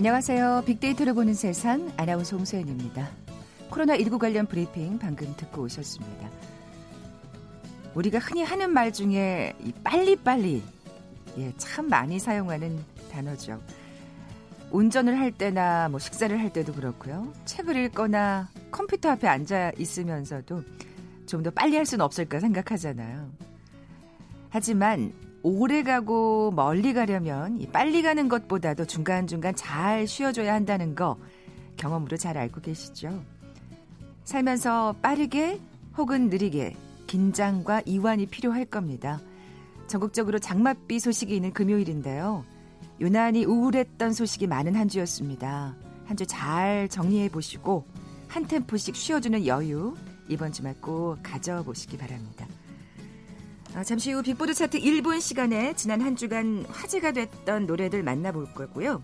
안녕하세요. 빅데이터를 보는 세상 아나운서 홍소연입니다. 코로나19 관련 브리핑 방금 듣고 오셨습니다. 우리가 흔히 하는 말 중에 이 빨리빨리 예, 참 많이 사용하는 단어죠. 운전을 할 때나 뭐 식사를 할 때도 그렇고요. 책을 읽거나 컴퓨터 앞에 앉아 있으면서도 좀 더 빨리 할 수는 없을까 생각하잖아요. 하지만 오래 가고 멀리 가려면 이 빨리 가는 것보다도 중간중간 잘 쉬어줘야 한다는 거 경험으로 잘 알고 계시죠? 살면서 빠르게 혹은 느리게 긴장과 이완이 필요할 겁니다. 전국적으로 장맛비 소식이 있는 금요일인데요. 유난히 우울했던 소식이 많은 한 주였습니다. 한 주 잘 정리해 보시고 한 템포씩 쉬어주는 여유 이번 주말 꼭 가져보시기 바랍니다. 아, 잠시 후 빅보드 차트 1분 시간에 지난 한 주간 화제가 됐던 노래들 만나볼 거고요.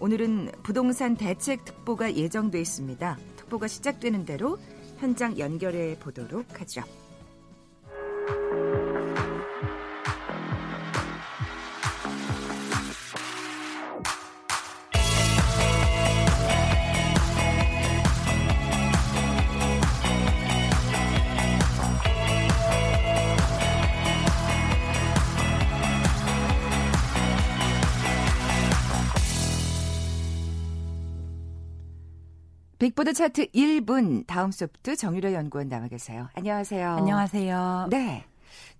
오늘은 부동산 대책 특보가 예정돼 있습니다. 특보가 시작되는 대로 현장 연결해 보도록 하죠. 빅보드 차트 1분 다음 소프트 정유라 연구원 나와 계세요. 안녕하세요. 안녕하세요. 네.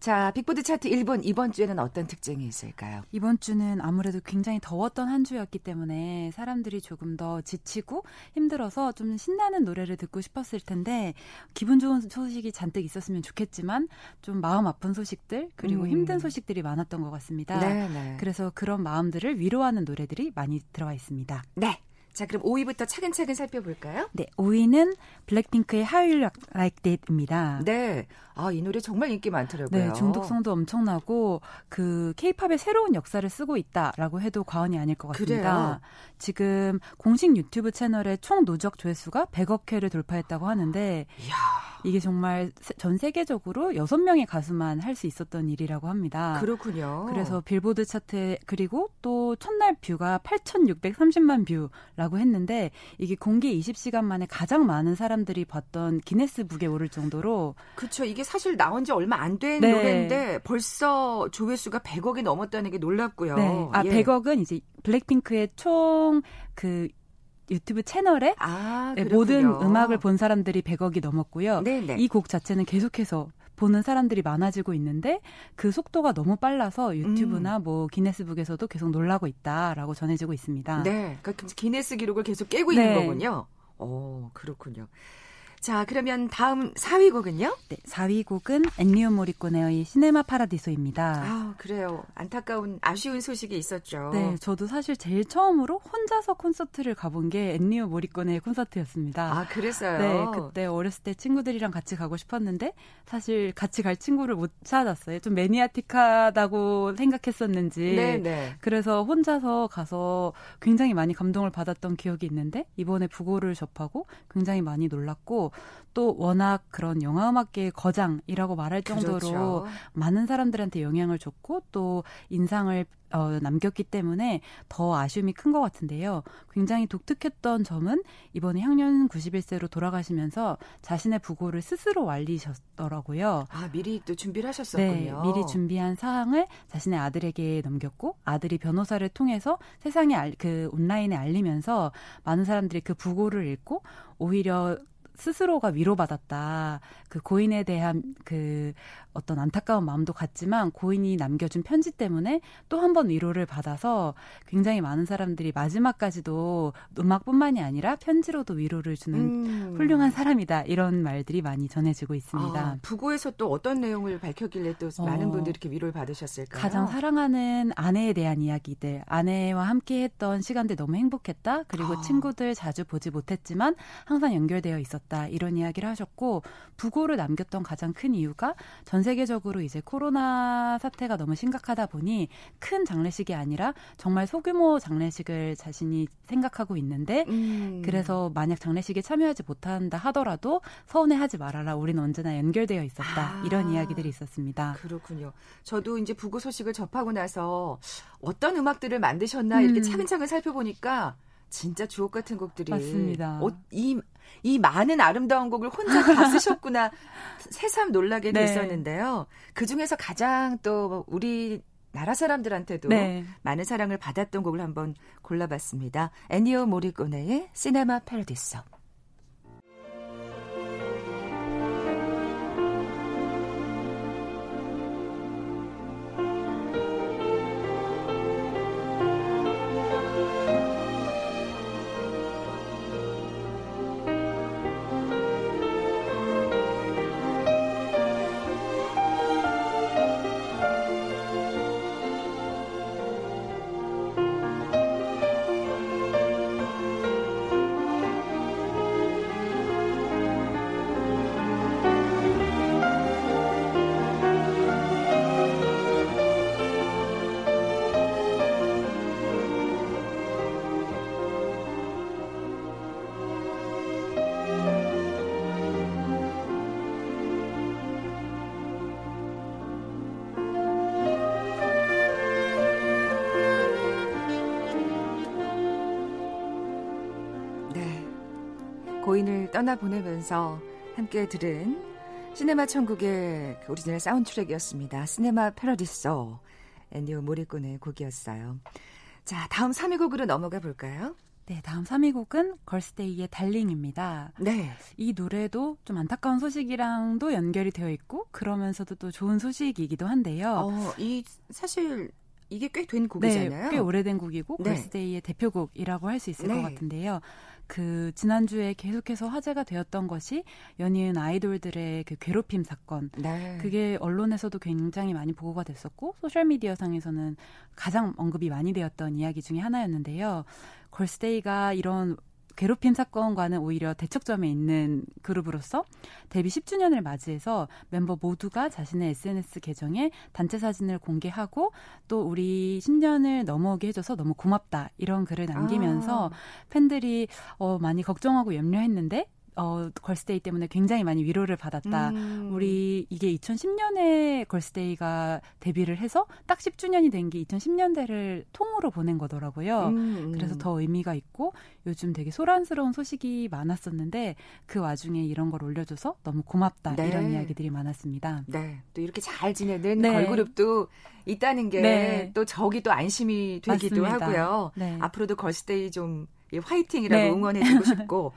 자, 빅보드 차트 1분 이번 주에는 어떤 특징이 있을까요? 이번 주는 아무래도 굉장히 더웠던 한 주였기 때문에 사람들이 조금 더 지치고 힘들어서 좀 신나는 노래를 듣고 싶었을 텐데 기분 좋은 소식이 잔뜩 있었으면 좋겠지만 좀 마음 아픈 소식들 그리고 음. 힘든 소식들이 많았던 것 같습니다. 네네. 네. 그래서 그런 마음들을 위로하는 노래들이 많이 들어와 있습니다. 네. 자, 그럼 5위부터 차근차근 살펴볼까요? 네, 5위는 블랙핑크의 How You Like That입니다. 네. 아, 이 노래 정말 인기 많더라고요. 네, 중독성도 엄청나고 그 케이팝의 새로운 역사를 쓰고 있다라고 해도 과언이 아닐 것 같습니다. 그래요? 지금 공식 유튜브 채널의 총 누적 조회수가 100억 회를 돌파했다고 하는데 이야. 이게 정말 전 세계적으로 6명의 가수만 할 수 있었던 일이라고 합니다. 그렇군요. 그래서 빌보드 차트 그리고 또 첫날 뷰가 8,630만 뷰라고 했는데 이게 공개 20시간 만에 가장 많은 사람들이 봤던 기네스북에 오를 정도로 그렇죠. 이게 사실 나온 지 얼마 안된 네. 노래인데 벌써 조회수가 100억이 넘었다는 게 놀랍고요. 네. 아, 예. 100억은 이제 블랙핑크의 총 그 유튜브 채널에 아, 모든 음악을 본 사람들이 100억이 넘었고요. 이 곡 자체는 계속해서 보는 사람들이 많아지고 있는데 그 속도가 너무 빨라서 유튜브나 음. 뭐 기네스북에서도 계속 놀라고 있다라고 전해지고 있습니다. 네, 그러니까 기네스 기록을 계속 깨고 네. 있는 거군요. 어, 그렇군요. 자, 그러면 다음 4위 곡은요? 네, 4위 곡은 엔리오 모리코네의 시네마 파라디소입니다. 아, 그래요. 안타까운 아쉬운 소식이 있었죠. 네, 저도 사실 제일 처음으로 혼자서 콘서트를 가본 게 엔리오 모리코네의 콘서트였습니다. 아, 그랬어요? 네, 그때 어렸을 때 친구들이랑 같이 가고 싶었는데 사실 같이 갈 친구를 못 찾았어요. 좀 매니아틱하다고 생각했었는지. 네, 네. 그래서 혼자서 가서 굉장히 많이 감동을 받았던 기억이 있는데 이번에 부고를 접하고 굉장히 많이 놀랐고 또 워낙 그런 영화 음악계의 거장이라고 말할 정도로 그렇죠. 많은 사람들한테 영향을 줬고 또 인상을 어, 남겼기 때문에 더 아쉬움이 큰 것 같은데요. 굉장히 독특했던 점은 이번에 향년 91세로 돌아가시면서 자신의 부고를 스스로 알리셨더라고요. 아, 미리 또 준비를 하셨었군요. 네, 미리 준비한 사항을 자신의 아들에게 넘겼고 아들이 변호사를 통해서 세상에 알, 그 온라인에 알리면서 많은 사람들이 그 부고를 읽고 오히려 스스로가 위로받았다. 그 고인에 대한 그 어떤 안타까운 마음도 같지만 고인이 남겨준 편지 때문에 또 한 번 위로를 받아서 굉장히 많은 사람들이 마지막까지도 음악뿐만이 아니라 편지로도 위로를 주는 음. 훌륭한 사람이다. 이런 말들이 많이 전해지고 있습니다. 아, 부고에서 또 어떤 내용을 밝혔길래 또 어, 많은 분들이 이렇게 위로를 받으셨을까요? 가장 사랑하는 아내에 대한 이야기들, 아내와 함께 했던 시간들 너무 행복했다. 그리고 아. 친구들 자주 보지 못했지만 항상 연결되어 있었다. 있었다 이런 이야기를 하셨고 부고를 남겼던 가장 큰 이유가 전 세계적으로 이제 코로나 사태가 너무 심각하다 보니 큰 장례식이 아니라 정말 소규모 장례식을 자신이 생각하고 있는데 음. 그래서 만약 장례식에 참여하지 못한다 하더라도 서운해하지 말아라 우리는 언제나 연결되어 있었다 아. 이런 이야기들이 있었습니다. 그렇군요. 저도 이제 부고 소식을 접하고 나서 어떤 음악들을 만드셨나 이렇게 음. 차근차근 살펴보니까 진짜 주옥 같은 곡들이 맞습니다. 어, 이, 이 많은 아름다운 곡을 혼자 다 쓰셨구나 새삼 놀라게 네. 됐었는데요. 그 중에서 가장 또 우리 나라 사람들한테도 네. 많은 사랑을 받았던 곡을 한번 골라봤습니다. 애니오 모리꼬네의 시네마 패러디스. 떠나보내면서 함께 들은 시네마 천국의 그 오리지널 사운드트랙이었습니다. 시네마 파라디소 엔니오 모리꼬네의 곡이었어요. 자, 다음 3위 곡으로 넘어가 볼까요? 네, 다음 3위 곡은 걸스데이의 Darling입니다. 네. 이 노래도 좀 안타까운 소식이랑도 연결이 되어 있고 그러면서도 또 좋은 소식이기도 한데요. 어, 이 사실 이게 꽤 된 곡이잖아요. 네, 꽤 오래된 곡이고 네. 걸스데이의 대표곡이라고 할 수 있을 네. 것 같은데요. 그 지난주에 계속해서 화제가 되었던 것이 연이은 아이돌들의 그 괴롭힘 사건. 네. 그게 언론에서도 굉장히 많이 보고가 됐었고 소셜 미디어 상에서는 가장 언급이 많이 되었던 이야기 중에 하나였는데요. 걸스데이가 이런 괴롭힘 사건과는 오히려 대척점에 있는 그룹으로서 데뷔 10주년을 맞이해서 멤버 모두가 자신의 SNS 계정에 단체 사진을 공개하고 또 우리 10년을 넘어오게 해줘서 너무 고맙다 이런 글을 남기면서 아. 팬들이 어, 많이 걱정하고 염려했는데 어, 걸스데이 때문에 굉장히 많이 위로를 받았다. 음. 우리 이게 2010년에 걸스데이가 데뷔를 해서 딱 10주년이 된 게 2010년대를 통으로 보낸 거더라고요. 음, 음. 그래서 더 의미가 있고 요즘 되게 소란스러운 소식이 많았었는데 그 와중에 이런 걸 올려줘서 너무 고맙다. 네. 이런 이야기들이 많았습니다. 네. 또 이렇게 잘 지내는 네. 걸그룹도 있다는 게또 네. 저기 또 안심이 되기도 맞습니다. 하고요. 네. 앞으로도 걸스데이 좀 화이팅이라고 네. 응원해주고 싶고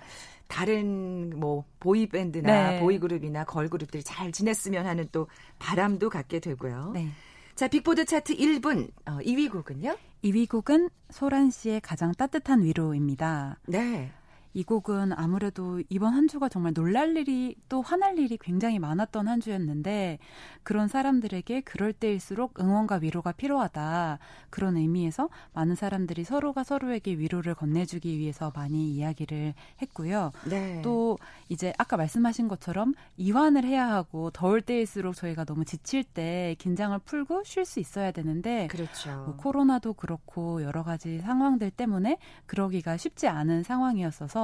다른 뭐 보이 밴드나 네. 보이 그룹이나 걸 그룹들이 잘 지냈으면 하는 또 바람도 갖게 되고요. 네. 자, 빅보드 차트 1분 어, 2위 곡은요? 2위 곡은 소란 씨의 가장 따뜻한 위로입니다. 네. 이 곡은 아무래도 이번 한 주가 정말 놀랄 일이 또 화날 일이 굉장히 많았던 한 주였는데 그런 사람들에게 그럴 때일수록 응원과 위로가 필요하다. 그런 의미에서 많은 사람들이 서로가 서로에게 위로를 건네주기 위해서 많이 이야기를 했고요. 네. 또 이제 아까 말씀하신 것처럼 이완을 해야 하고 더울 때일수록 저희가 너무 지칠 때 긴장을 풀고 쉴 수 있어야 되는데 그렇죠. 뭐 코로나도 그렇고 여러 가지 상황들 때문에 그러기가 쉽지 않은 상황이었어서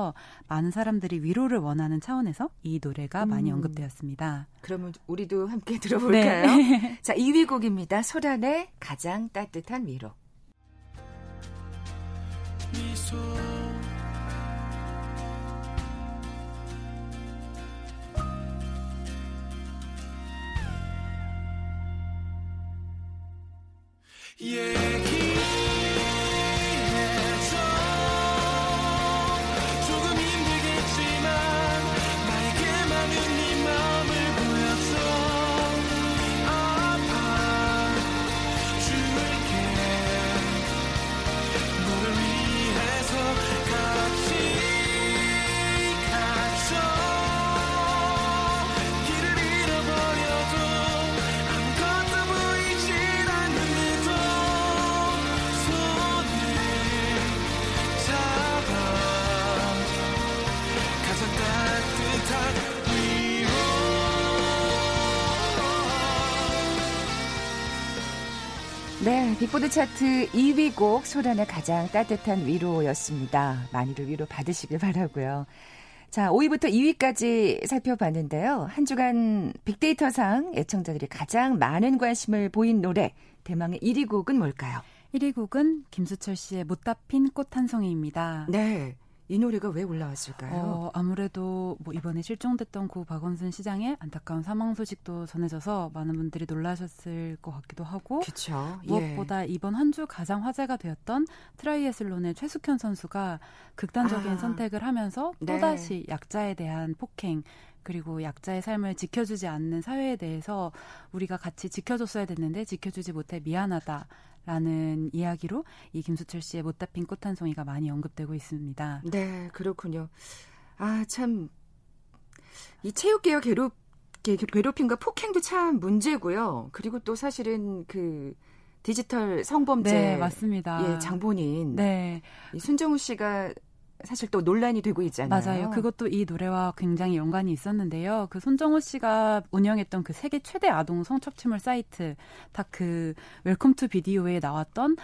많은 사람들이 위로를 원하는 차원에서 이 노래가 음. 많이 언급되었습니다. 그러면 우리도 함께 들어볼까요? 네. 자, 2위 곡입니다. 소란의 가장 따뜻한 위로. 미소. 얘기 빅보드 차트 2위 곡 소란의 가장 따뜻한 위로였습니다. 많이들 위로 받으시길 바라고요. 자, 5위부터 2위까지 살펴봤는데요. 한 주간 빅데이터상 애청자들이 가장 많은 관심을 보인 노래 대망의 1위 곡은 뭘까요? 1위 곡은 김수철 씨의 못다 핀꽃한 송이입니다. 네. 이 노래가 왜 올라왔을까요? 어, 아무래도 뭐 이번에 실종됐던 고 박원순 시장의 안타까운 사망 소식도 전해져서 많은 분들이 놀라셨을 것 같기도 하고 그쵸, 예. 무엇보다 이번 한 주 가장 화제가 되었던 트라이애슬론의 최숙현 선수가 극단적인 아, 선택을 하면서 네. 또다시 네. 약자에 대한 폭행 그리고 약자의 삶을 지켜주지 않는 사회에 대해서 우리가 같이 지켜줬어야 됐는데 지켜주지 못해 미안하다. 라는 이야기로 이 김수철 씨의 못다 핀 꽃 한 송이가 많이 언급되고 있습니다. 네, 그렇군요. 아, 참. 이 체육계와 괴롭, 괴롭힘과 폭행도 참 문제고요. 그리고 또 사실은 그 디지털 성범죄. 네, 맞습니다. 예, 장본인. 네. 이 손정우 씨가 사실 또 논란이 되고 있잖아요. 맞아요. 그것도 이 노래와 굉장히 연관이 있었는데요. 그 손정우 씨가 운영했던 그 세계 최대 아동 성착취물 사이트 다크웹 Welcome to Video에 나왔던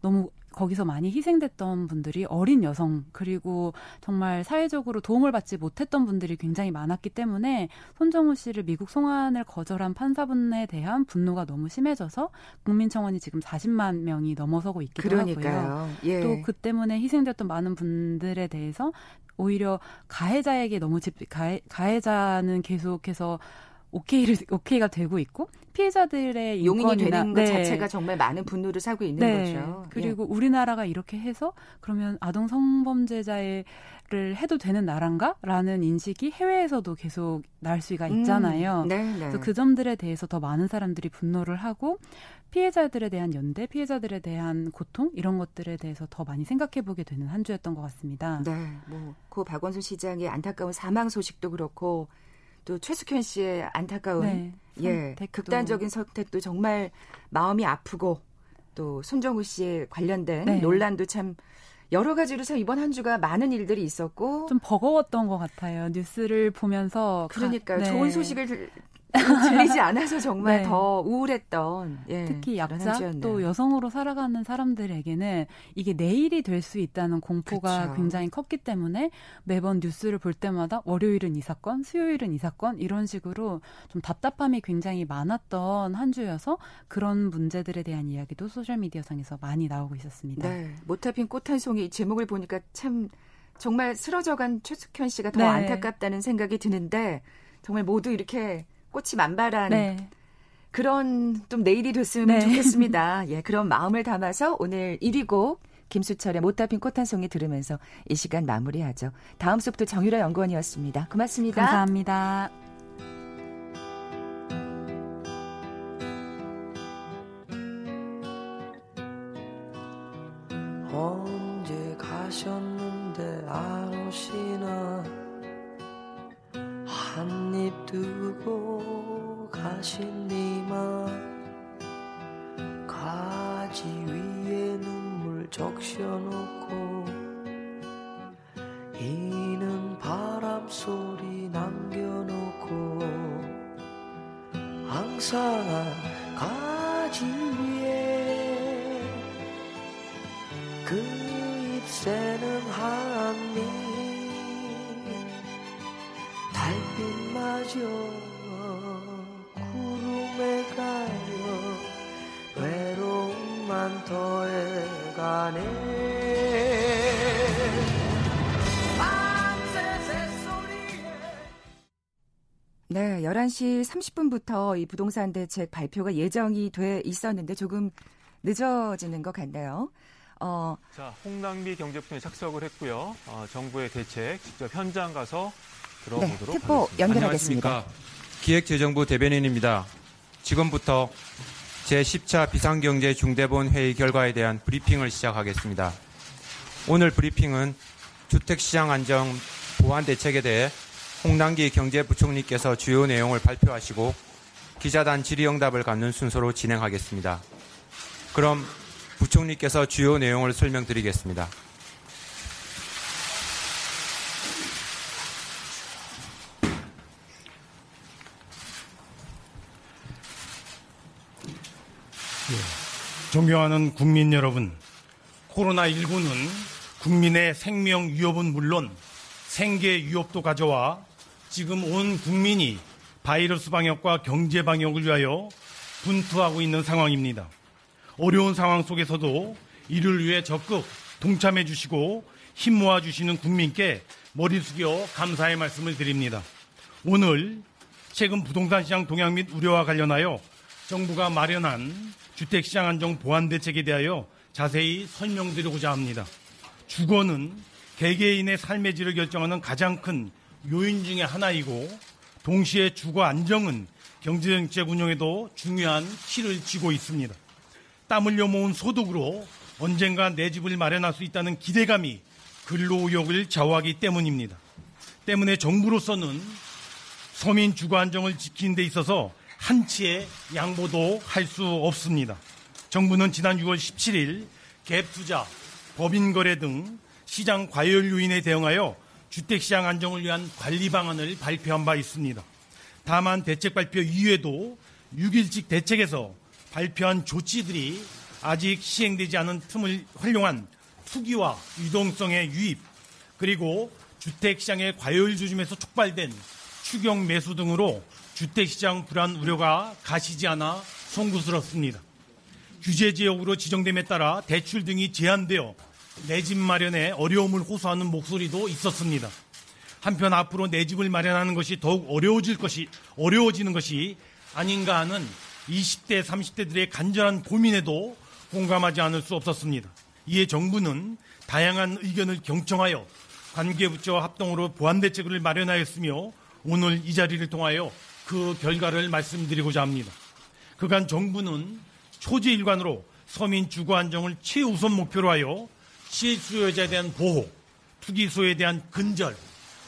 너무 거기서 많이 희생됐던 분들이 어린 여성 그리고 정말 사회적으로 도움을 받지 못했던 분들이 굉장히 많았기 때문에 손정우 씨를 미국 송환을 거절한 판사분에 대한 분노가 너무 심해져서 국민청원이 지금 40만 명이 넘어서고 있기도 그러니까요. 하고요. 예. 또그 때문에 희생됐던 많은 분들에 대해서 오히려 가해자에게 너무 집 가해, 가해자는 계속해서 오케이를 오케이가 되고 있고 피해자들의 용인이 되는 네. 것 자체가 정말 많은 분노를 사고 있는 네. 거죠. 그리고 예. 우리나라가 이렇게 해서 그러면 아동 성범죄자를 해도 되는 나라인가라는 인식이 해외에서도 계속 날 수가 음, 있잖아요. 음, 네, 그래서 그 점들에 대해서 더 많은 사람들이 분노를 하고 피해자들에 대한 연대, 피해자들에 대한 고통 이런 것들에 대해서 더 많이 생각해 보게 되는 한 주였던 것 같습니다. 네, 뭐고 박원순 시장의 안타까운 사망 소식도 그렇고 또 최숙현 씨의 안타까운 네, 예 극단적인 선택도 정말 마음이 아프고 또 손정우 씨의 관련된 네. 논란도 참 여러 가지로 참 이번 한 주가 많은 일들이 있었고 좀 버거웠던 것 같아요. 뉴스를 보면서 그러니까 네. 좋은 소식을 들리지 않아서 정말 네. 더 우울했던 예, 특히 약자 또 여성으로 살아가는 사람들에게는 이게 내일이 될 수 있다는 공포가 그쵸. 굉장히 컸기 때문에 매번 뉴스를 볼 때마다 월요일은 이 사건, 수요일은 이 사건 이런 식으로 좀 답답함이 굉장히 많았던 한 주여서 그런 문제들에 대한 이야기도 소셜 미디어 상에서 많이 나오고 있었습니다. 네, 못타핀 꽃 한 송이 제목을 보니까 참 정말 쓰러져간 최숙현 씨가 더 네. 안타깝다는 생각이 드는데 정말 모두 이렇게 꽃이 만발한 네. 그런 좀 내일이 됐으면 네. 좋겠습니다. 예, 그런 마음을 담아서 오늘 1위 곡 김수철의 못다 핀 꽃 한 송이 들으면서 이 시간 마무리하죠. 다음 수업도 정유라 연구원이었습니다. 고맙습니다. 감사합니다. 달빛마저 구름에 가려 외로움만 더해가네 네, 11시 30분부터 이 부동산 대책 발표가 예정이 돼 있었는데 조금 늦어지는 것 같네요. 어. 자, 홍남기 경제부총리 착석을 했고요. 어, 정부의 대책 직접 현장 가서 네, 특보 하겠습니다. 연결하겠습니다. 기획재정부 대변인입니다. 지금부터 제10차 비상경제 중대본 회의 결과에 대한 브리핑을 시작하겠습니다. 오늘 브리핑은 주택시장 안정 보완 대책에 대해 홍남기 경제부총리께서 주요 내용을 발표하시고 기자단 질의응답을 갖는 순서로 진행하겠습니다. 그럼 부총리께서 주요 내용을 설명드리겠습니다. 존경하는 국민 여러분, 코로나19는 국민의 생명 위협은 물론 생계 위협도 가져와 지금 온 국민이 바이러스 방역과 경제 방역을 위하여 분투하고 있는 상황입니다. 어려운 상황 속에서도 이를 위해 적극 동참해 주시고 힘 모아 주시는 국민께 머리 숙여 감사의 말씀을 드립니다. 오늘 최근 부동산 시장 동향 및 우려와 관련하여 정부가 마련한 주택시장 안정 보완 대책에 대하여 자세히 설명드리고자 합니다. 주거는 개개인의 삶의 질을 결정하는 가장 큰 요인 중의 하나이고 동시에 주거 안정은 경제정책 운영에도 중요한 키를 쥐고 있습니다. 땀 흘려 모은 소득으로 언젠가 내 집을 마련할 수 있다는 기대감이 근로의욕을 좌우하기 때문입니다. 때문에 정부로서는 서민 주거 안정을 지키는 데 있어서 한치의 양보도 할 수 없습니다. 정부는 지난 6월 17일 갭 투자, 법인 거래 등 시장 과열 요인에 대응하여 주택시장 안정을 위한 관리 방안을 발표한 바 있습니다. 다만 대책 발표 이후에도 6일직 대책에서 발표한 조치들이 아직 시행되지 않은 틈을 활용한 투기와 유동성의 유입 그리고 주택시장의 과열 조짐에서 촉발된 추경 매수 등으로 주택시장 불안 우려가 가시지 않아 송구스럽습니다. 규제 지역으로 지정됨에 따라 대출 등이 제한되어 내 집 마련에 어려움을 호소하는 목소리도 있었습니다. 한편 앞으로 내 집을 마련하는 것이 더욱 어려워질 것이 어려워지는 것이 아닌가 하는 20대, 30대들의 간절한 고민에도 공감하지 않을 수 없었습니다. 이에 정부는 다양한 의견을 경청하여 관계부처와 합동으로 보완 대책을 마련하였으며 오늘 이 자리를 통하여 그 결과를 말씀드리고자 합니다. 그간 정부는 초지일관으로 서민 주거 안정을 최우선 목표로 하여 실수요자에 대한 보호, 투기소에 대한 근절,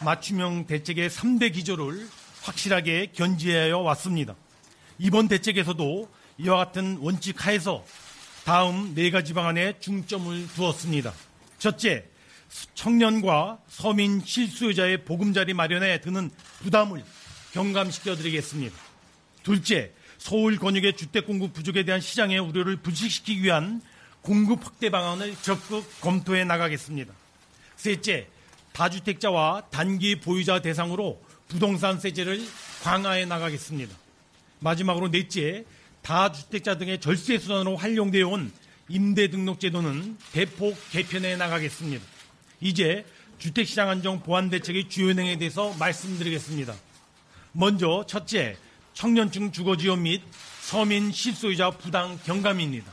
맞춤형 대책의 3대 기조를 확실하게 견지하여 왔습니다. 이번 대책에서도 이와 같은 원칙 하에서 다음 네 가지 방안에 중점을 두었습니다. 첫째, 청년과 서민 실수요자의 보금자리 마련에 드는 부담을 경감시켜 드리겠습니다. 둘째, 서울 권역의 주택 공급 부족에 대한 시장의 우려를 불식시키기 위한 공급 확대 방안을 적극 검토해 나가겠습니다. 셋째, 다주택자와 단기 보유자 대상으로 부동산 세제를 강화해 나가겠습니다. 마지막으로 넷째, 다주택자 등의 절세 수단으로 활용되어 온 임대 등록 제도는 대폭 개편해 나가겠습니다. 이제 주택시장 안정 보완 대책의 주요 내용에 대해서 말씀드리겠습니다. 먼저 첫째, 청년층 주거지원 및 서민 실소유자 부당 경감입니다.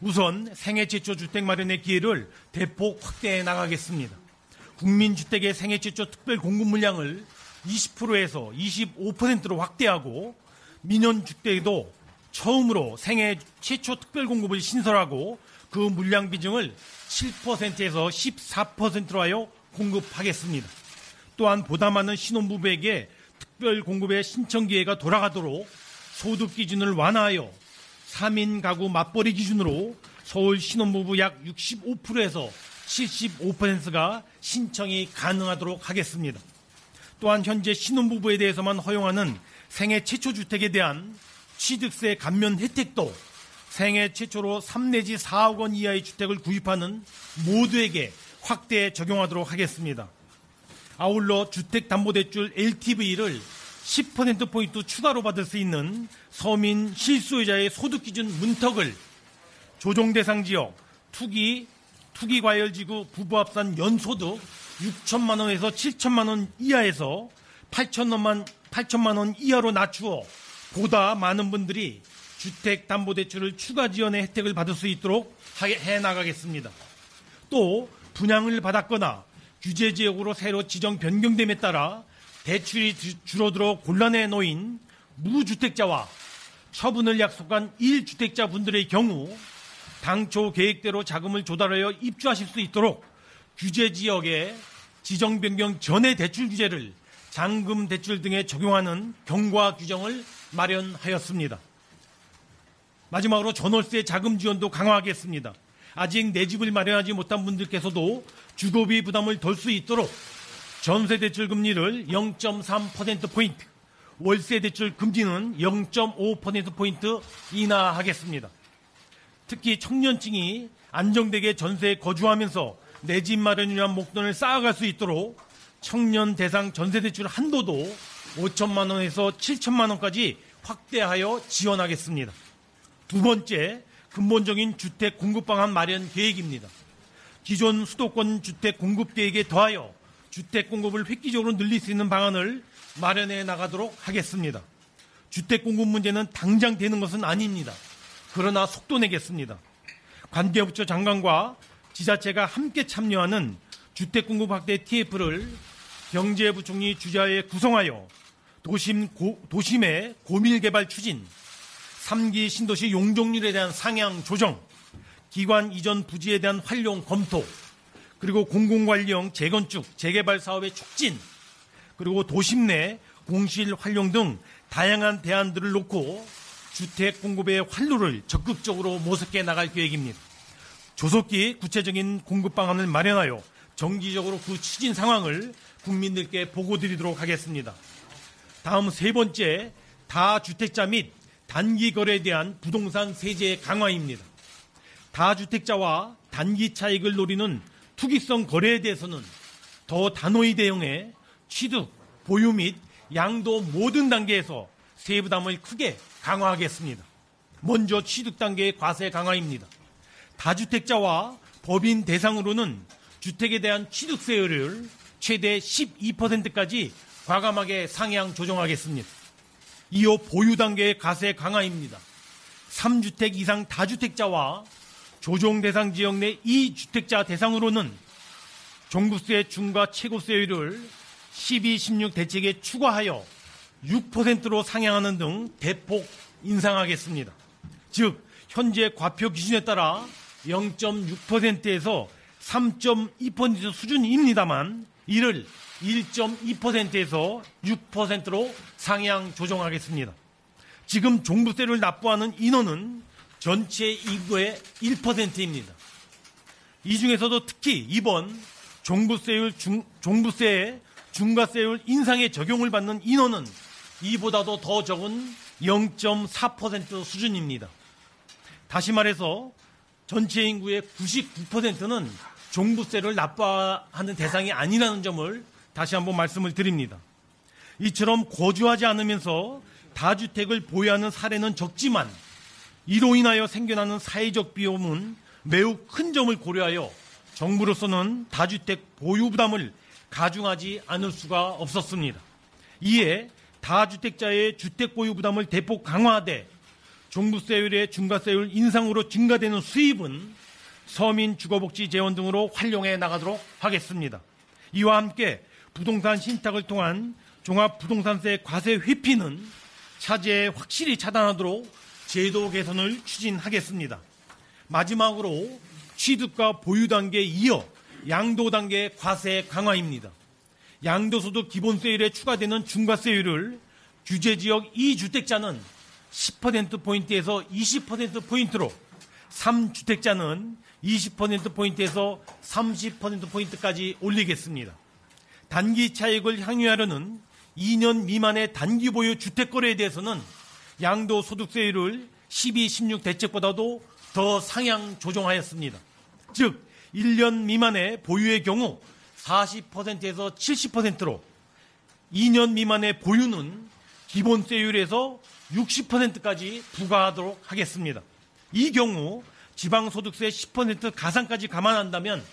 우선 생애 최초 주택 마련의 기회를 대폭 확대해 나가겠습니다. 국민주택의 생애 최초 특별 공급 물량을 20%에서 25%로 확대하고 민원 주택에도 처음으로 생애 최초 특별 공급을 신설하고 그 물량 비중을 7%에서 14%로 하여 공급하겠습니다. 또한 보다 많은 신혼부부에게 특별 공급의 신청 기회가 돌아가도록 소득 기준을 완화하여 3인 가구 맞벌이 기준으로 서울 신혼부부 약 65%에서 75%가 신청이 가능하도록 하겠습니다. 또한 현재 신혼부부에 대해서만 허용하는 생애 최초 주택에 대한 취득세 감면 혜택도 생애 최초로 3 내지 4억 원 이하의 주택을 구입하는 모두에게 확대 적용하도록 하겠습니다. 아울러 주택담보대출 LTV를 10%포인트 추가로 받을 수 있는 서민 실수요자의 소득기준 문턱을 조정대상 지역, 투기, 투기과열지구 부부합산 연소득 6천만 원에서 7천만 원 이하에서 8천만 8천만 원 이하로 낮추어 보다 많은 분들이 주택담보대출을 추가 지원의 혜택을 받을 수 있도록 해 나가겠습니다. 또 분양을 받았거나 규제 지역으로 새로 지정 변경됨에 따라 대출이 줄어들어 곤란에 놓인 무주택자와 처분을 약속한 1주택자 분들의 경우 당초 계획대로 자금을 조달하여 입주하실 수 있도록 규제 지역에 지정 변경 전의 대출 규제를 잔금 대출 등에 적용하는 경과 규정을 마련하였습니다. 마지막으로 전월세 자금 지원도 강화하겠습니다. 아직 내 집을 마련하지 못한 분들께서도 주거비 부담을 덜 수 있도록 전세 대출 금리를 0.3%포인트, 월세 대출 금지는 0.5%포인트 인하하겠습니다. 특히 청년층이 안정되게 전세에 거주하면서 내 집 마련을 위한 목돈을 쌓아갈 수 있도록 청년 대상 전세 대출 한도도 5천만 원에서 7천만 원까지 확대하여 지원하겠습니다. 두 번째, 근본적인 주택 공급 방안 마련 계획입니다. 기존 수도권 주택 공급 계획에 더하여 주택 공급을 획기적으로 늘릴 수 있는 방안을 마련해 나가도록 하겠습니다. 주택 공급 문제는 당장 되는 것은 아닙니다. 그러나 속도 내겠습니다. 관계부처 장관과 지자체가 함께 참여하는 주택 공급 확대 TF를 경제부총리 주자에 구성하여 도심 고, 도심의 고밀 개발 추진, 3기 신도시 용적률에 대한 상향 조정, 기관 이전 부지에 대한 활용 검토, 그리고 공공관리형 재건축, 재개발 사업의 촉진, 그리고 도심 내 공실 활용 등 다양한 대안들을 놓고 주택 공급의 활로를 적극적으로 모색해 나갈 계획입니다. 조속히 구체적인 공급 방안을 마련하여 정기적으로 그 추진 상황을 국민들께 보고 드리도록 하겠습니다. 다음 세 번째, 다주택자 및 단기 거래에 대한 부동산 세제 강화입니다. 다주택자와 단기 차익을 노리는 투기성 거래에 대해서는 더 단호히 대응해 취득, 보유 및 양도 모든 단계에서 세부담을 크게 강화하겠습니다. 먼저 취득 단계의 과세 강화입니다. 다주택자와 법인 대상으로는 주택에 대한 취득세율을 최대 12%까지 과감하게 상향 조정하겠습니다. 이어 보유 단계의 과세 강화입니다. 3주택 이상 다주택자와 조정 대상 지역 내 2주택자 대상으로는 종부세 중과 최고세율을 12, 16 대책에 추가하여 6%로 상향하는 등 대폭 인상하겠습니다. 즉 현재 과표 기준에 따라 0.6%에서 3.2% 수준입니다만 이를 1.2%에서 6%로 상향 조정하겠습니다. 지금 종부세를 납부하는 인원은 전체 인구의 1%입니다. 이 중에서도 특히 이번 종부세율 중, 종부세 중과세율 인상에 적용을 받는 인원은 이보다도 더 적은 0.4% 수준입니다. 다시 말해서 전체 인구의 99%는 종부세를 납부하는 대상이 아니라는 점을 다시 한번 말씀을 드립니다. 이처럼 거주하지 않으면서 다주택을 보유하는 사례는 적지만 이로 인하여 생겨나는 사회적 비용은 매우 큰 점을 고려하여 정부로서는 다주택 보유 부담을 가중하지 않을 수가 없었습니다. 이에 다주택자의 주택 보유 부담을 대폭 강화하되 종부세율의 중과세율 인상으로 증가되는 수입은 서민 주거복지 재원 등으로 활용해 나가도록 하겠습니다. 이와 함께 부동산 신탁을 통한 종합부동산세 과세 회피는 차제에 확실히 차단하도록 제도 개선을 추진하겠습니다. 마지막으로 취득과 보유 단계에 이어 양도 단계 과세 강화입니다. 양도소득 기본세율에 추가되는 중과세율을 규제지역 2주택자는 10%포인트에서 20%포인트로 3주택자는 20%포인트에서 30%포인트까지 올리겠습니다. 단기 차익을 향유하려는 2년 미만의 단기 보유 주택 거래에 대해서는 양도 소득세율을 12, 16 대책보다도 더 상향 조정하였습니다. 즉 1년 미만의 보유의 경우 40%에서 70%로 2년 미만의 보유는 기본세율에서 60%까지 부과하도록 하겠습니다. 이 경우 지방소득세 10% 가상까지 감안한다면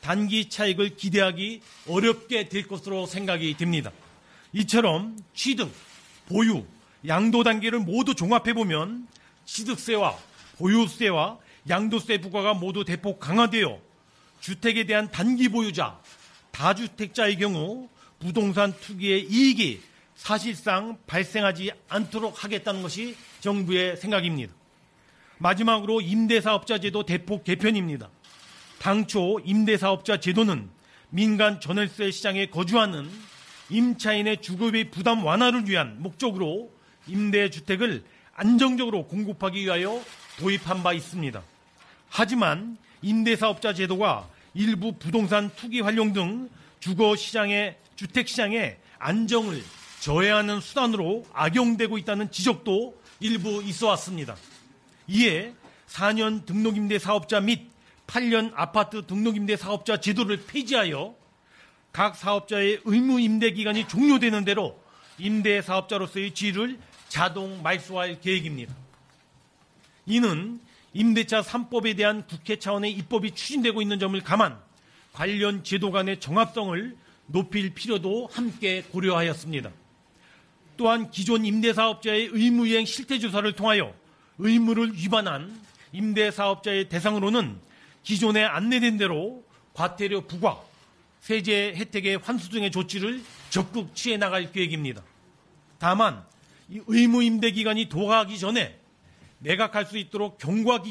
단기 차익을 기대하기 어렵게 될 것으로 생각이 됩니다. 이처럼 취득, 보유, 양도 단계를 모두 종합해 보면 취득세와 보유세와 양도세 부과가 모두 대폭 강화되어 주택에 대한 단기 보유자, 다주택자의 경우 부동산 투기의 이익이 사실상 발생하지 않도록 하겠다는 것이 정부의 생각입니다. 마지막으로 임대사업자 제도 대폭 개편입니다. 당초 임대사업자 제도는 민간 전월세 시장에 거주하는 임차인의 주거비 부담 완화를 위한 목적으로 임대주택을 안정적으로 공급하기 위하여 도입한 바 있습니다. 하지만 임대사업자 제도가 일부 부동산 투기 활용 등 주거 시장의 주택 시장의 안정을 저해하는 수단으로 악용되고 있다는 지적도 일부 있어 왔습니다. 이에 4년 등록임대 사업자 및 8년 아파트 등록임대 사업자 제도를 폐지하여 각 사업자의 의무 임대 기간이 종료되는 대로 임대 사업자로서의 지위를 자동 말소할 계획입니다. 이는 임대차 3법에 대한 국회 차원의 입법이 추진되고 있는 점을 감안 관련 제도 간의 정합성을 높일 필요도 함께 고려하였습니다. 또한 기존 임대사업자의 의무이행 실태조사를 통하여 의무를 위반한 임대사업자의 대상으로는 기존에 안내된 대로 과태료 부과, 세제 혜택의 환수 등의 조치를 적극 취해 나갈 계획입니다. 다만 의무 임대 기간이 도하기 전에 매각할 수 있도록 경과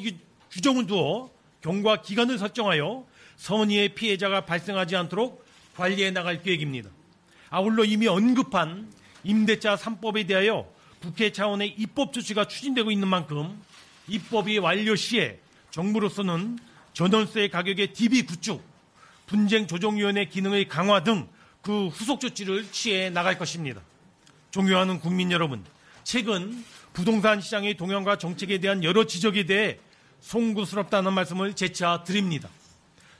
규정을 두어 경과 기간을 설정하여 선의의 피해자가 발생하지 않도록 관리해 나갈 계획입니다. 아울러 이미 언급한 임대차 3법에 대하여 국회 차원의 입법 조치가 추진되고 있는 만큼 입법이 완료 시에 정부로서는 전월세 가격의 DB 구축, 분쟁 조정위원회 기능의 강화 등 그 후속 조치를 취해 나갈 것입니다. 존경하는 국민 여러분, 최근 부동산 시장의 동향과 정책에 대한 여러 지적에 대해 송구스럽다는 말씀을 재차 드립니다.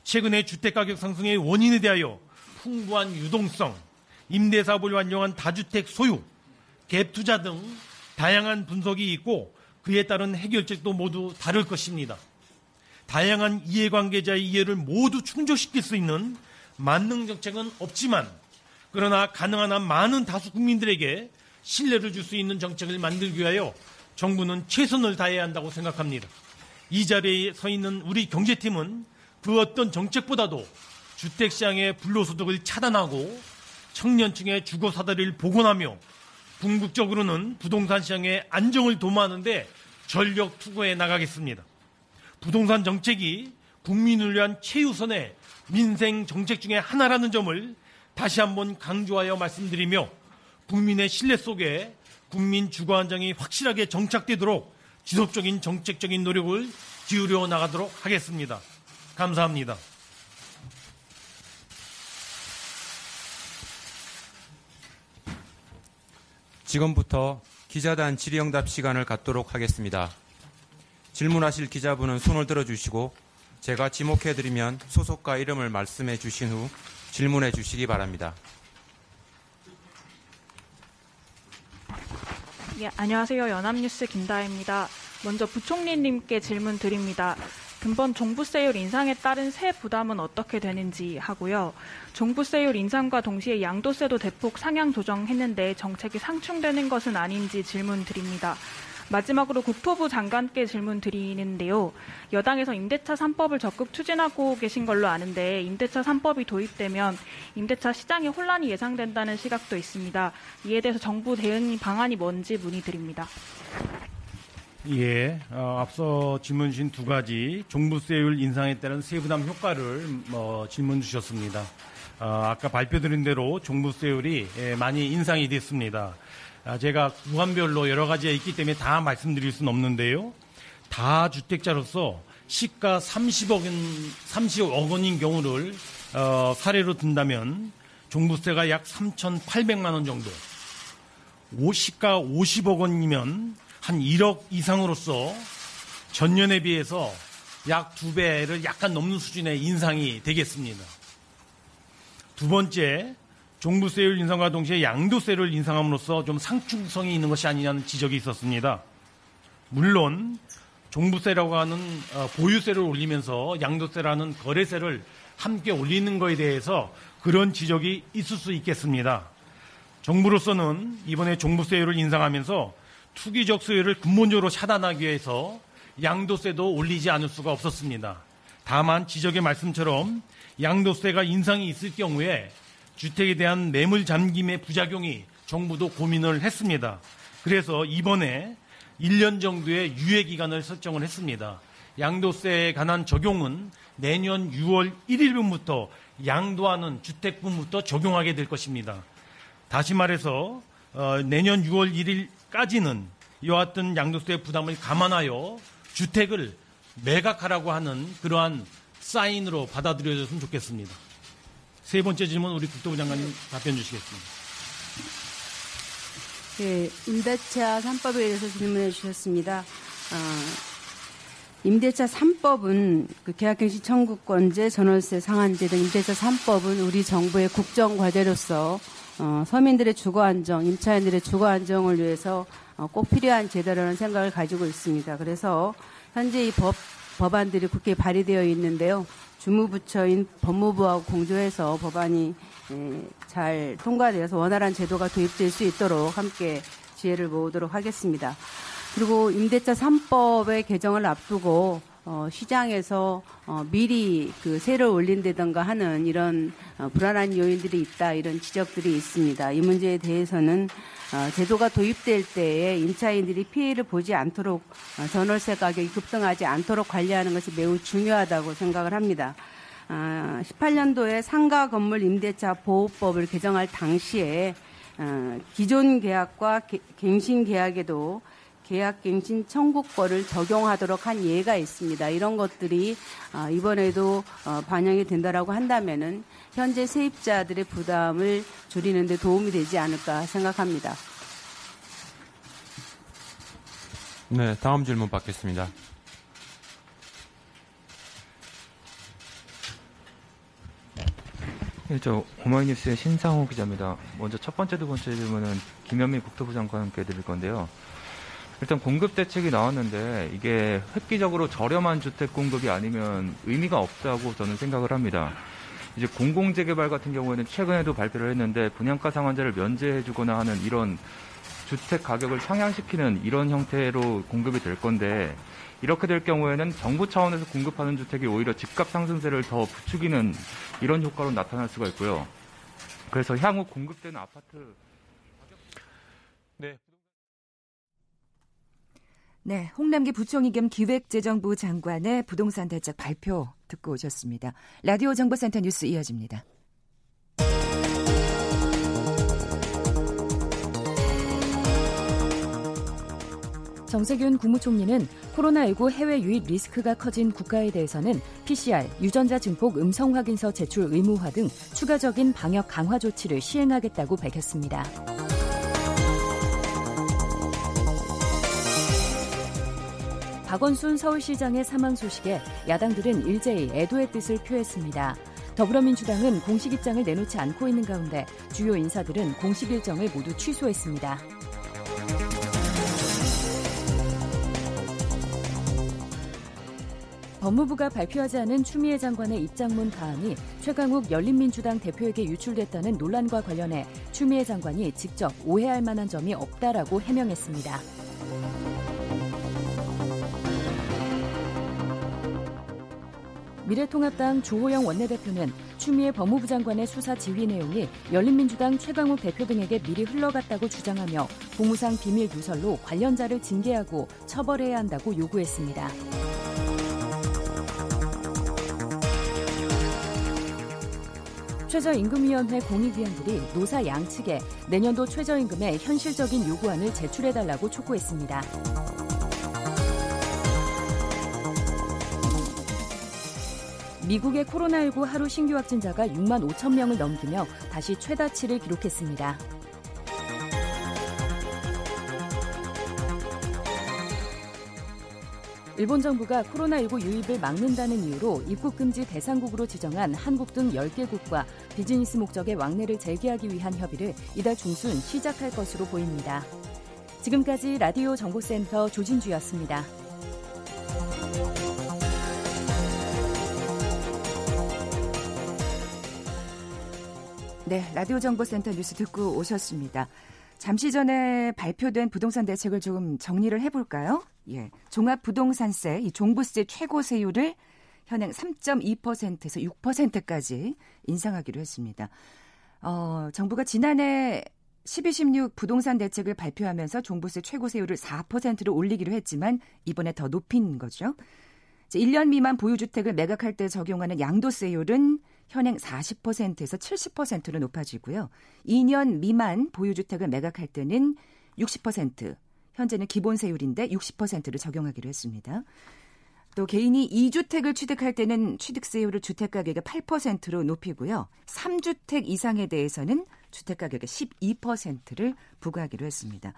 최근의 주택가격 상승의 원인에 대하여 풍부한 유동성, 임대사업을 완료한 다주택 소유, 갭 투자 등 다양한 분석이 있고 그에 따른 해결책도 모두 다를 것입니다. 다양한 이해관계자의 이해를 모두 충족시킬 수 있는 만능 정책은 없지만 그러나 가능한 한 많은 다수 국민들에게 신뢰를 줄 수 있는 정책을 만들기 위하여 정부는 최선을 다해야 한다고 생각합니다. 이 자리에 서 있는 우리 경제팀은 그 어떤 정책보다도 주택시장의 불로소득을 차단하고 청년층의 주거 사다리를 복원하며 궁극적으로는 부동산 시장의 안정을 도모하는데 전력 투구해 나가겠습니다. 부동산 정책이 국민을 위한 최우선의 민생 정책 중의 하나라는 점을 다시 한번 강조하여 말씀드리며 국민의 신뢰 속에 국민 주거 안정이 확실하게 정착되도록 지속적인 정책적인 노력을 기울여 나가도록 하겠습니다. 감사합니다. 지금부터 기자단 질의응답 시간을 갖도록 하겠습니다. 질문하실 기자분은 손을 들어주시고 제가 지목해드리면 소속과 이름을 말씀해 주신 후 질문해 주시기 바랍니다. 예, 안녕하세요. 연합뉴스 김다혜입니다. 먼저 부총리님께 질문 드립니다. 근본 종부세율 인상에 따른 세 부담은 어떻게 되는지 하고요. 종부세율 인상과 동시에 양도세도 대폭 상향 조정했는데 정책이 상충되는 것은 아닌지 질문 드립니다. 마지막으로 국토부 장관께 질문 드리는데요. 여당에서 임대차 3법을 적극 추진하고 계신 걸로 아는데 임대차 3법이 도입되면 임대차 시장에 혼란이 예상된다는 시각도 있습니다. 이에 대해서 정부 대응 방안이 뭔지 문의드립니다. 예, 어, 앞서 질문 주신 두 가지 종부세율 인상에 따른 세부담 효과를 뭐 질문 주셨습니다. 어, 아까 발표드린 대로 종부세율이 예, 많이 인상이 됐습니다. 아, 제가 구간별로 여러 가지가 있기 때문에 다 말씀드릴 수는 없는데요. 다 주택자로서 시가 30억 원, 30억 원인 경우를 어, 사례로 든다면 종부세가 약 3,800만 원 정도. 시가 50억 원이면 한 1억 이상으로서 전년에 비해서 약 두 배를 약간 넘는 수준의 인상이 되겠습니다. 두 번째, 종부세율 인상과 동시에 양도세를 인상함으로써 좀 상충성이 있는 것이 아니냐는 지적이 있었습니다. 물론 종부세라고 하는 어, 보유세를 올리면서 양도세라는 거래세를 함께 올리는 것에 대해서 그런 지적이 있을 수 있겠습니다. 정부로서는 이번에 종부세율을 인상하면서 투기적 수요를 근본적으로 차단하기 위해서 양도세도 올리지 않을 수가 없었습니다. 다만 지적의 말씀처럼 양도세가 인상이 있을 경우에 주택에 대한 매물 잠김의 부작용이 정부도 고민을 했습니다. 그래서 이번에 1년 정도의 유예 기간을 설정을 했습니다. 양도세에 관한 적용은 내년 6월 1일부터 양도하는 주택분부터 적용하게 될 것입니다. 다시 말해서 어, 내년 6월 1일 까지는 이와 같은 양도세 부담을 감안하여 주택을 매각하라고 하는 그러한 사인으로 받아들여졌으면 좋겠습니다. 세 번째 질문 우리 국토부 장관님 답변 주시겠습니다. 네, 임대차 3법에 대해서 질문해 주셨습니다. 어, 임대차 3법은 그 계약갱신 청구권제, 전월세 상한제 등 임대차 3법은 우리 정부의 국정 과제로서 어, 서민들의 주거 안정, 임차인들의 주거 안정을 위해서 어, 꼭 필요한 제도라는 생각을 가지고 있습니다. 그래서 현재 이 법, 법안들이 국회에 발의되어 있는데요. 주무부처인 법무부하고 공조해서 법안이 예, 잘 통과되어서 원활한 제도가 도입될 수 있도록 함께 지혜를 모으도록 하겠습니다. 그리고 임대차 3법의 개정을 앞두고 어, 시장에서 어, 미리 그 세를 올린다든가 하는 이런 어, 불안한 요인들이 있다 이런 지적들이 있습니다. 이 문제에 대해서는 어, 제도가 도입될 때에 임차인들이 피해를 보지 않도록 어, 전월세 가격이 급등하지 않도록 관리하는 것이 매우 중요하다고 생각을 합니다. 어, 18년도에 상가 건물 임대차 보호법을 개정할 당시에 어, 기존 계약과 개, 갱신 계약에도 계약갱신 청구권을 적용하도록 한 예가 있습니다. 이런 것들이 어, 이번에도 어, 반영이 된다라고 한다면은 현재 세입자들의 부담을 줄이는 데 도움이 되지 않을까 생각합니다. 네, 다음 질문 받겠습니다. 네, 저 오마이뉴스의 신상호 기자입니다. 먼저 첫 번째, 두 번째 질문은 김현미 국토부 장관께 드릴 건데요. 일단 공급 대책이 나왔는데 이게 획기적으로 저렴한 주택 공급이 아니면 의미가 없다고 저는 생각을 합니다. 이제 공공재개발 같은 경우에는 최근에도 발표를 했는데 분양가 상한제를 면제해주거나 하는 이런 주택 가격을 상향시키는 이런 형태로 공급이 될 건데 이렇게 될 경우에는 정부 차원에서 공급하는 주택이 오히려 집값 상승세를 더 부추기는 이런 효과로 나타날 수가 있고요. 그래서 향후 공급되는 아파트 네, 홍남기 부총리 겸 기획재정부 장관의 부동산 대책 발표 듣고 오셨습니다. 라디오 정보센터 뉴스 이어집니다. 정세균 국무총리는 코로나19 해외 유입 리스크가 커진 국가에 대해서는 PCR, 유전자 증폭 음성 확인서 제출 의무화 등 추가적인 방역 강화 조치를 시행하겠다고 밝혔습니다. 박원순 서울시장의 사망 소식에 야당들은 일제히 애도의 뜻을 표했습니다. 더불어민주당은 공식 입장을 내놓지 않고 있는 가운데 주요 인사들은 공식 일정을 모두 취소했습니다. 법무부가 발표하지 않은 추미애 장관의 입장문 가안이 최강욱 열린민주당 대표에게 유출됐다는 논란과 관련해 추미애 장관이 직접 오해할 만한 점이 없다라고 해명했습니다. 미래통합당 주호영 원내대표는 추미애 법무부 장관의 수사 지휘 내용이 열린민주당 최강욱 대표 등에게 미리 흘러갔다고 주장하며 공무상 비밀 누설로 관련자를 징계하고 처벌해야 한다고 요구했습니다. 최저임금위원회 공익위원들이 노사 양측에 내년도 최저임금의 현실적인 요구안을 제출해달라고 촉구했습니다. 미국의 코로나19 하루 신규 확진자가 6만 5천 명을 넘기며 다시 최다치를 기록했습니다. 일본 정부가 코로나19 유입을 막는다는 이유로 입국 금지 대상국으로 지정한 한국 등 10개국과 비즈니스 목적의 왕래를 재개하기 위한 협의를 이달 중순 시작할 것으로 보입니다. 지금까지 라디오 정보센터 조진주였습니다. 네, 라디오 정보센터 뉴스 듣고 오셨습니다. 잠시 전에 발표된 부동산 대책을 조금 정리를 해볼까요? 예. 종합부동산세, 이 종부세 최고 세율을 현행 3.2%에서 6%까지 인상하기로 했습니다. 어, 정부가 지난해 12.16 부동산 대책을 발표하면서 종부세 최고 세율을 4%로 올리기로 했지만 이번에 더 높인 거죠. 1년 미만 보유주택을 매각할 때 적용하는 양도세율은 현행 40%에서 70%로 높아지고요. 2년 미만 보유주택을 매각할 때는 60%, 현재는 기본 세율인데 60%를 적용하기로 했습니다. 또 개인이 2주택을 취득할 때는 취득세율을 주택가격의 8%로 높이고요. 3주택 이상에 대해서는 주택가격의 12%를 부과하기로 했습니다.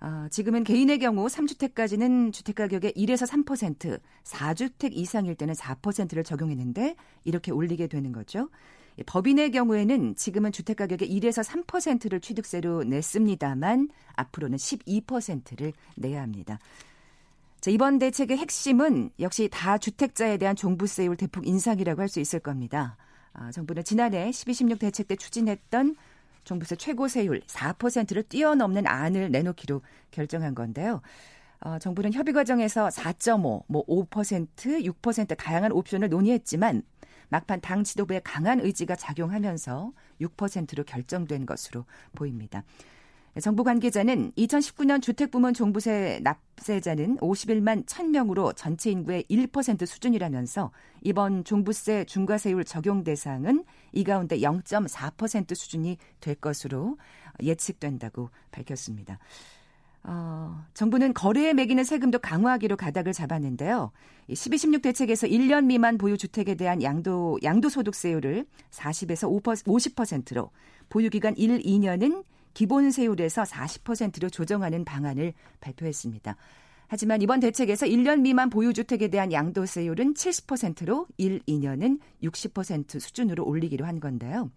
어, 지금은 개인의 경우 3주택까지는 주택가격의 1에서 3%, 4주택 이상일 때는 4%를 적용했는데 이렇게 올리게 되는 거죠. 법인의 경우에는 지금은 주택가격의 1에서 3%를 취득세로 냈습니다만 앞으로는 12%를 내야 합니다. 자, 이번 대책의 핵심은 역시 다 주택자에 대한 종부세율 대폭 인상이라고 할 수 있을 겁니다. 아, 정부는 지난해 12.16 대책 때 추진했던 종부세 최고 세율 4%를 뛰어넘는 안을 내놓기로 결정한 건데요. 어, 정부는 협의 과정에서 4.5, 뭐 5%, 6% 다양한 옵션을 논의했지만 막판 당 지도부의 강한 의지가 작용하면서 6%로 결정된 것으로 보입니다. 정부 관계자는 2019년 주택부문 종부세 납세자는 51만 1000명으로 전체 인구의 1% 수준이라면서 이번 종부세 중과세율 적용 대상은 이 가운데 0.4% 수준이 될 것으로 예측된다고 밝혔습니다. 어, 정부는 거래에 매기는 세금도 강화하기로 가닥을 잡았는데요. 12.16 대책에서 1년 미만 보유 주택에 대한 양도 양도소득세율을 40에서 50%로 보유 기간 1, 2년은 기본 세율에서 40%로 조정하는 방안을 발표했습니다. 하지만 이번 대책에서 1년 미만 보유주택에 대한 양도세율은 70%로 1, 2년은 60% 수준으로 올리기로 한 건데요.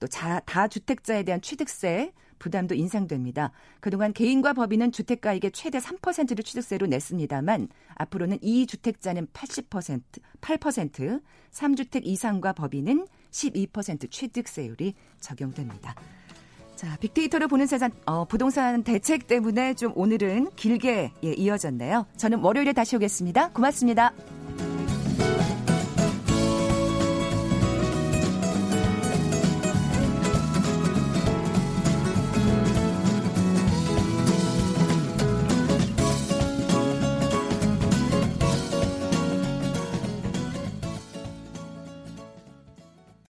또 자, 다주택자에 대한 취득세 부담도 인상됩니다. 그동안 개인과 법인은 주택가에게 최대 3%를 취득세로 냈습니다만 앞으로는 2주택자는 80%, 8%, 3주택 이상과 법인은 12% 취득세율이 적용됩니다. 자, 빅데이터를 보는 세상, 어, 부동산 대책 때문에 좀 오늘은 길게 예, 이어졌네요. 저는 월요일에 다시 오겠습니다. 고맙습니다.